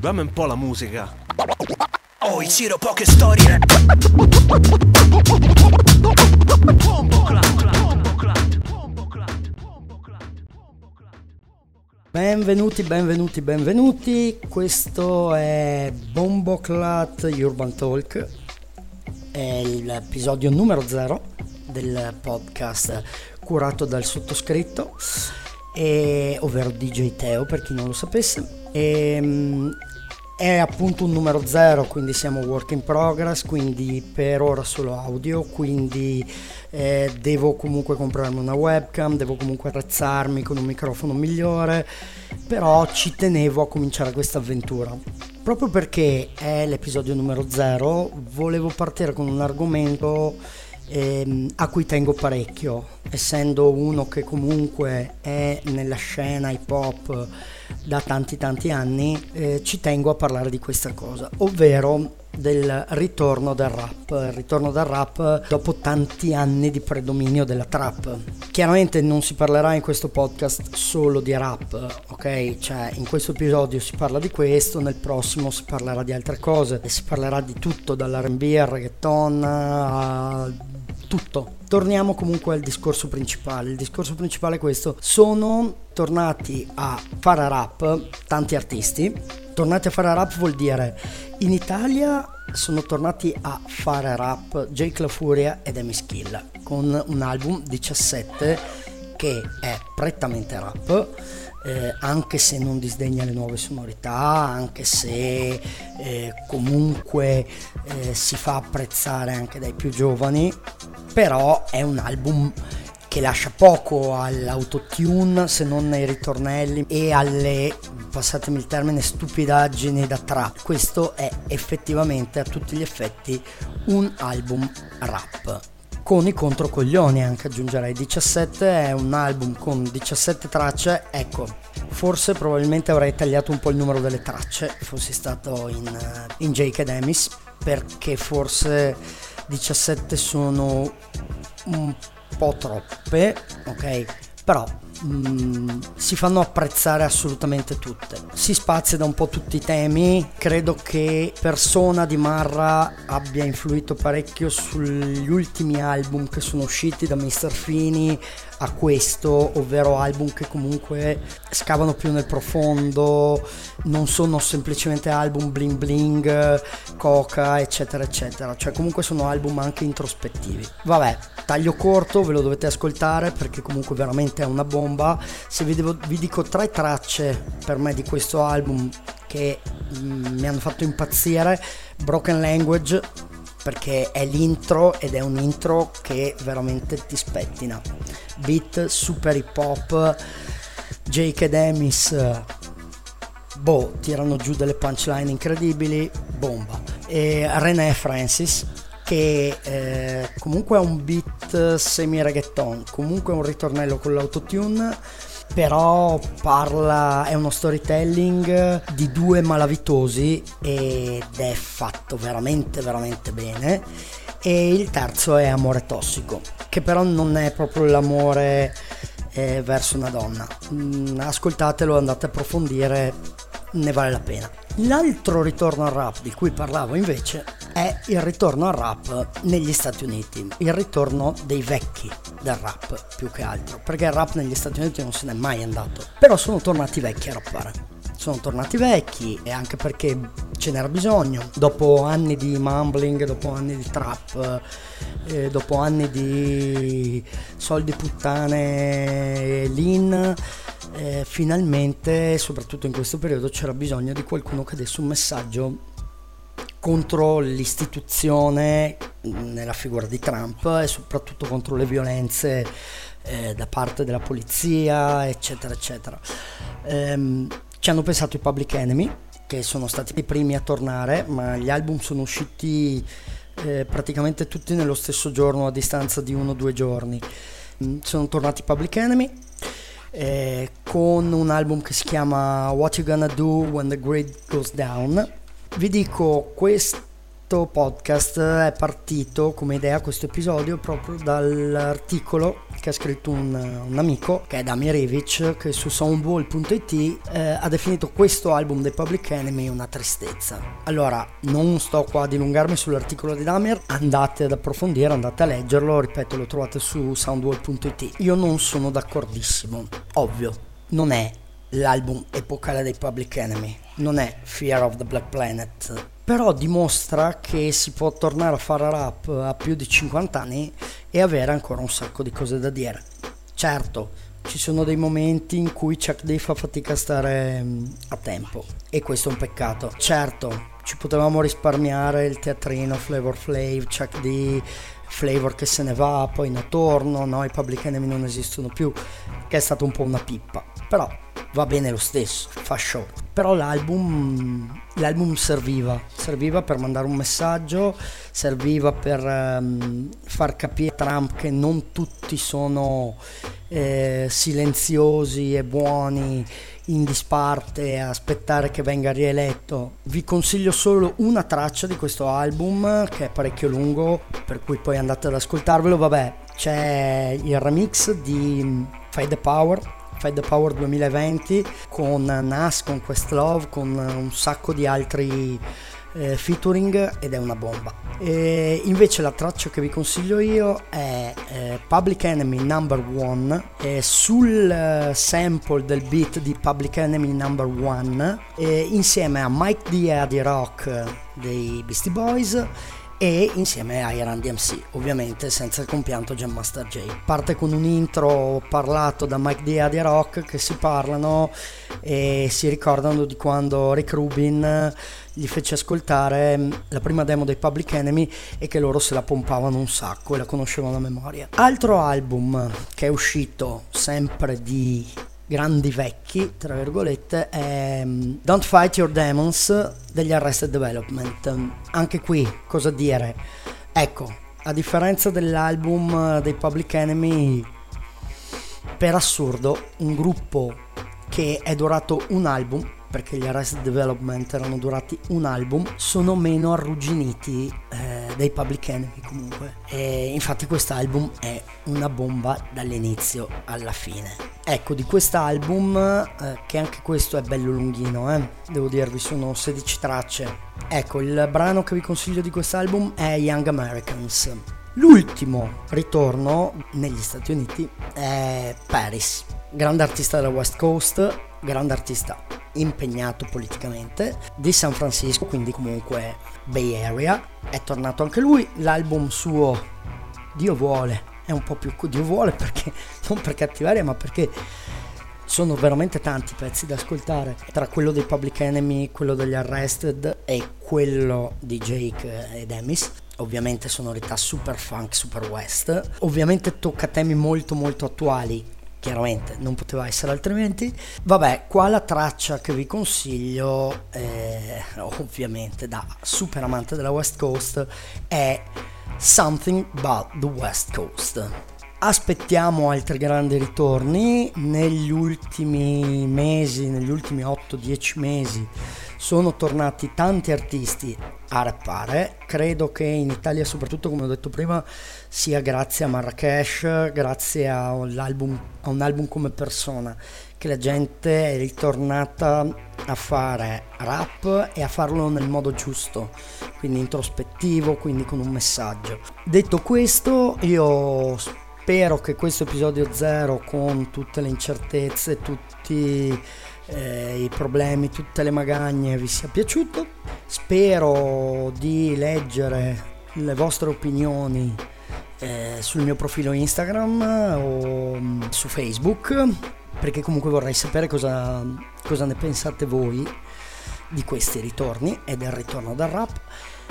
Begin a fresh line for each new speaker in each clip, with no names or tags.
Dammi un po' la musica. Oh, Ciro, poche storie.
Benvenuti, benvenuti, benvenuti. Questo è Bomboclat Urban Talk. È l'episodio numero 0 del podcast curato dal sottoscritto, e, ovvero DJ Teo per chi non lo sapesse. E, mm, è appunto un numero 0, quindi siamo work in progress, quindi per ora solo audio, quindi eh, devo comunque comprarmi una webcam, devo comunque attrezzarmi con un microfono migliore, però ci tenevo a cominciare questa avventura. Proprio perché è l'episodio numero 0, volevo partire con un argomento ehm, a cui tengo parecchio, essendo uno che comunque è nella scena hip hop da tanti tanti anni, eh, ci tengo a parlare di questa cosa, ovvero del ritorno del rap, il ritorno del rap dopo tanti anni di predominio della trap. Chiaramente non si parlerà in questo podcast solo di rap, ok? Cioè in questo episodio si parla di questo, nel prossimo si parlerà di altre cose, si parlerà di tutto, dall'R&B al reggaeton a tutto. Torniamo comunque al discorso principale. Il discorso principale è questo. Sono tornati a fare rap tanti artisti. Tornati a fare rap vuol dire in Italia sono tornati a fare rap Jake La Furia ed Emi Skill con un album 17 che è prettamente rap eh, anche se non disdegna le nuove sonorità, anche se eh, comunque eh, si fa apprezzare anche dai più giovani, però è un album che lascia poco all'autotune se non nei ritornelli e alle, passatemi il termine, stupidaggini da trap. Questo è effettivamente a tutti gli effetti un album rap con i controcoglioni anche aggiungerei. 17 è un album con 17 tracce ecco forse probabilmente avrei tagliato un po' il numero delle tracce fossi stato in, uh, in Jake Demis perché forse 17 sono un po' troppe ok? Però Si fanno apprezzare assolutamente tutte. Si spazia da un po' tutti i temi, credo che Persona di Marra abbia influito parecchio sugli ultimi album che sono usciti da Mr. Fini a questo, ovvero album che comunque scavano più nel profondo, non sono semplicemente album bling bling, coca, eccetera, eccetera, cioè comunque sono album anche introspettivi. Vabbè, taglio corto, ve lo dovete ascoltare perché comunque veramente è una bomba. Se vi, devo, vi dico tre tracce per me di questo album che mm, mi hanno fatto impazzire, Broken Language perché è l'intro ed è un intro che veramente ti spettina. Beat super hip hop, Jake ed Emis, boh, tirano giù delle punchline incredibili, bomba. E René Francis, che eh, comunque ha un beat semi reggaeton, comunque un ritornello con l'autotune però parla, è uno storytelling di due malavitosi ed è fatto veramente veramente bene e il terzo è Amore tossico, che però non è proprio l'amore eh, verso una donna. Mm, ascoltatelo, andate a approfondire, ne vale la pena. L'altro ritorno al rap di cui parlavo invece è il ritorno al rap negli Stati Uniti, il ritorno dei vecchi del rap più che altro, perché il rap negli Stati Uniti non se n'è mai andato, però sono tornati vecchi a rappare. Sono tornati vecchi e anche perché ce n'era bisogno. Dopo anni di mumbling, dopo anni di trap, eh, dopo anni di soldi puttane lean, eh, finalmente, soprattutto in questo periodo, c'era bisogno di qualcuno che desse un messaggio contro l'istituzione nella figura di Trump e soprattutto contro le violenze eh, da parte della polizia, eccetera, eccetera. Ehm, ci hanno pensato i Public Enemy, che sono stati i primi a tornare, ma gli album sono usciti eh, praticamente tutti nello stesso giorno, a distanza di uno o due giorni. Sono tornati i Public Enemy. Eh, con un album che si chiama What You Gonna Do When the Grid Goes Down vi dico questo podcast è partito come idea, questo episodio, proprio dall'articolo che ha scritto un, un amico, che è Damir Revic, che su soundwall.it eh, ha definito questo album dei Public Enemy una tristezza. Allora, non sto qua a dilungarmi sull'articolo di Damir, andate ad approfondire, andate a leggerlo, ripeto, lo trovate su soundwall.it. Io non sono d'accordissimo, ovvio, non è l'album epocale dei Public Enemy, non è Fear of the Black Planet, però dimostra che si può tornare a fare rap a più di 50 anni e avere ancora un sacco di cose da dire. Certo, ci sono dei momenti in cui Chuck D fa fatica a stare mm, a tempo e questo è un peccato. Certo, ci potevamo risparmiare il teatrino Flavor Flav, Chuck D, Flavor che se ne va, poi ne torno, no, i Public Enemy non esistono più, che è stato un po' una pippa. Però va bene lo stesso, fa show. Però l'album, l'album serviva, serviva per mandare un messaggio, serviva per um, far capire a Trump che non tutti sono eh, silenziosi e buoni in disparte a aspettare che venga rieletto. Vi consiglio solo una traccia di questo album che è parecchio lungo, per cui poi andate ad ascoltarvelo. Vabbè, c'è il remix di Fight the Power The Power 2020 con Nas, con Questlove, con un sacco di altri eh, featuring ed è una bomba. E invece la traccia che vi consiglio io è eh, Public Enemy Number One sul eh, sample del beat di Public Enemy Number One insieme a Mike D. di Rock dei Beastie Boys e insieme ai Run DMC, ovviamente senza il compianto Jam Master J. Parte con un intro parlato da Mike Dia di Rock che si parlano e si ricordano di quando Rick Rubin gli fece ascoltare la prima demo dei Public Enemy e che loro se la pompavano un sacco e la conoscevano a memoria. Altro album che è uscito sempre di grandi vecchi, tra virgolette, è mm, Don't Fight Your Demons degli Arrested Development. Anche qui, cosa dire? Ecco, a differenza dell'album dei Public Enemy, per assurdo, un gruppo che è durato un album perché gli Arrested Development erano durati un album, sono meno arrugginiti eh, dei Public Enemy comunque. E infatti quest'album è una bomba dall'inizio alla fine. Ecco, di quest'album, eh, che anche questo è bello lunghino, eh, devo dirvi, sono 16 tracce. Ecco, il brano che vi consiglio di quest'album è Young Americans. L'ultimo ritorno negli Stati Uniti è Paris, grande artista della West Coast, grande artista impegnato politicamente di San Francisco, quindi comunque Bay Area. È tornato anche lui, l'album suo Dio vuole, è un po' più Dio vuole perché non per cattiveria, ma perché sono veramente tanti pezzi da ascoltare tra quello dei Public Enemy, quello degli Arrested e quello di Jake ed Emis ovviamente sonorità super funk, super west. Ovviamente tocca temi molto molto attuali chiaramente non poteva essere altrimenti. Vabbè, qua la traccia che vi consiglio, eh, ovviamente da super amante della West Coast, è Something About the West Coast. Aspettiamo altri grandi ritorni negli ultimi mesi, negli ultimi 8-10 mesi sono tornati tanti artisti a rappare, credo che in Italia soprattutto come ho detto prima sia grazie a Marrakesh, grazie a a un album come persona che la gente è ritornata a fare rap e a farlo nel modo giusto, quindi introspettivo, quindi con un messaggio. Detto questo, io spero che questo episodio zero con tutte le incertezze, tutti eh, i problemi, tutte le magagne vi sia piaciuto. Spero di leggere le vostre opinioni eh, sul mio profilo Instagram o mm, su Facebook, perché comunque vorrei sapere cosa, cosa ne pensate voi di questi ritorni e del ritorno dal rap.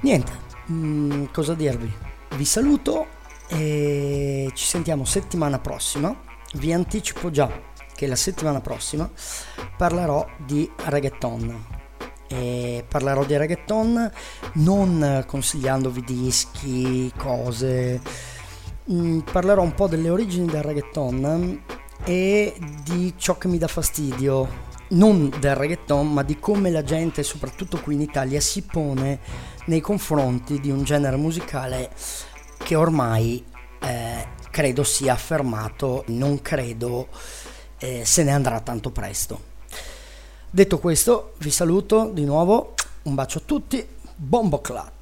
Niente, mh, mm, cosa dirvi? Vi saluto e ci sentiamo settimana prossima. Vi anticipo già che la settimana prossima parlerò di reggaeton. E parlerò di reggaeton non consigliandovi dischi, cose. Mm, parlerò un po' delle origini del reggaeton e di ciò che mi dà fastidio non del reggaeton, ma di come la gente, soprattutto qui in Italia, si pone nei confronti di un genere musicale che ormai eh, credo sia affermato, non credo eh, se ne andrà tanto presto. Detto questo, vi saluto di nuovo, un bacio a tutti, Bombo Clat.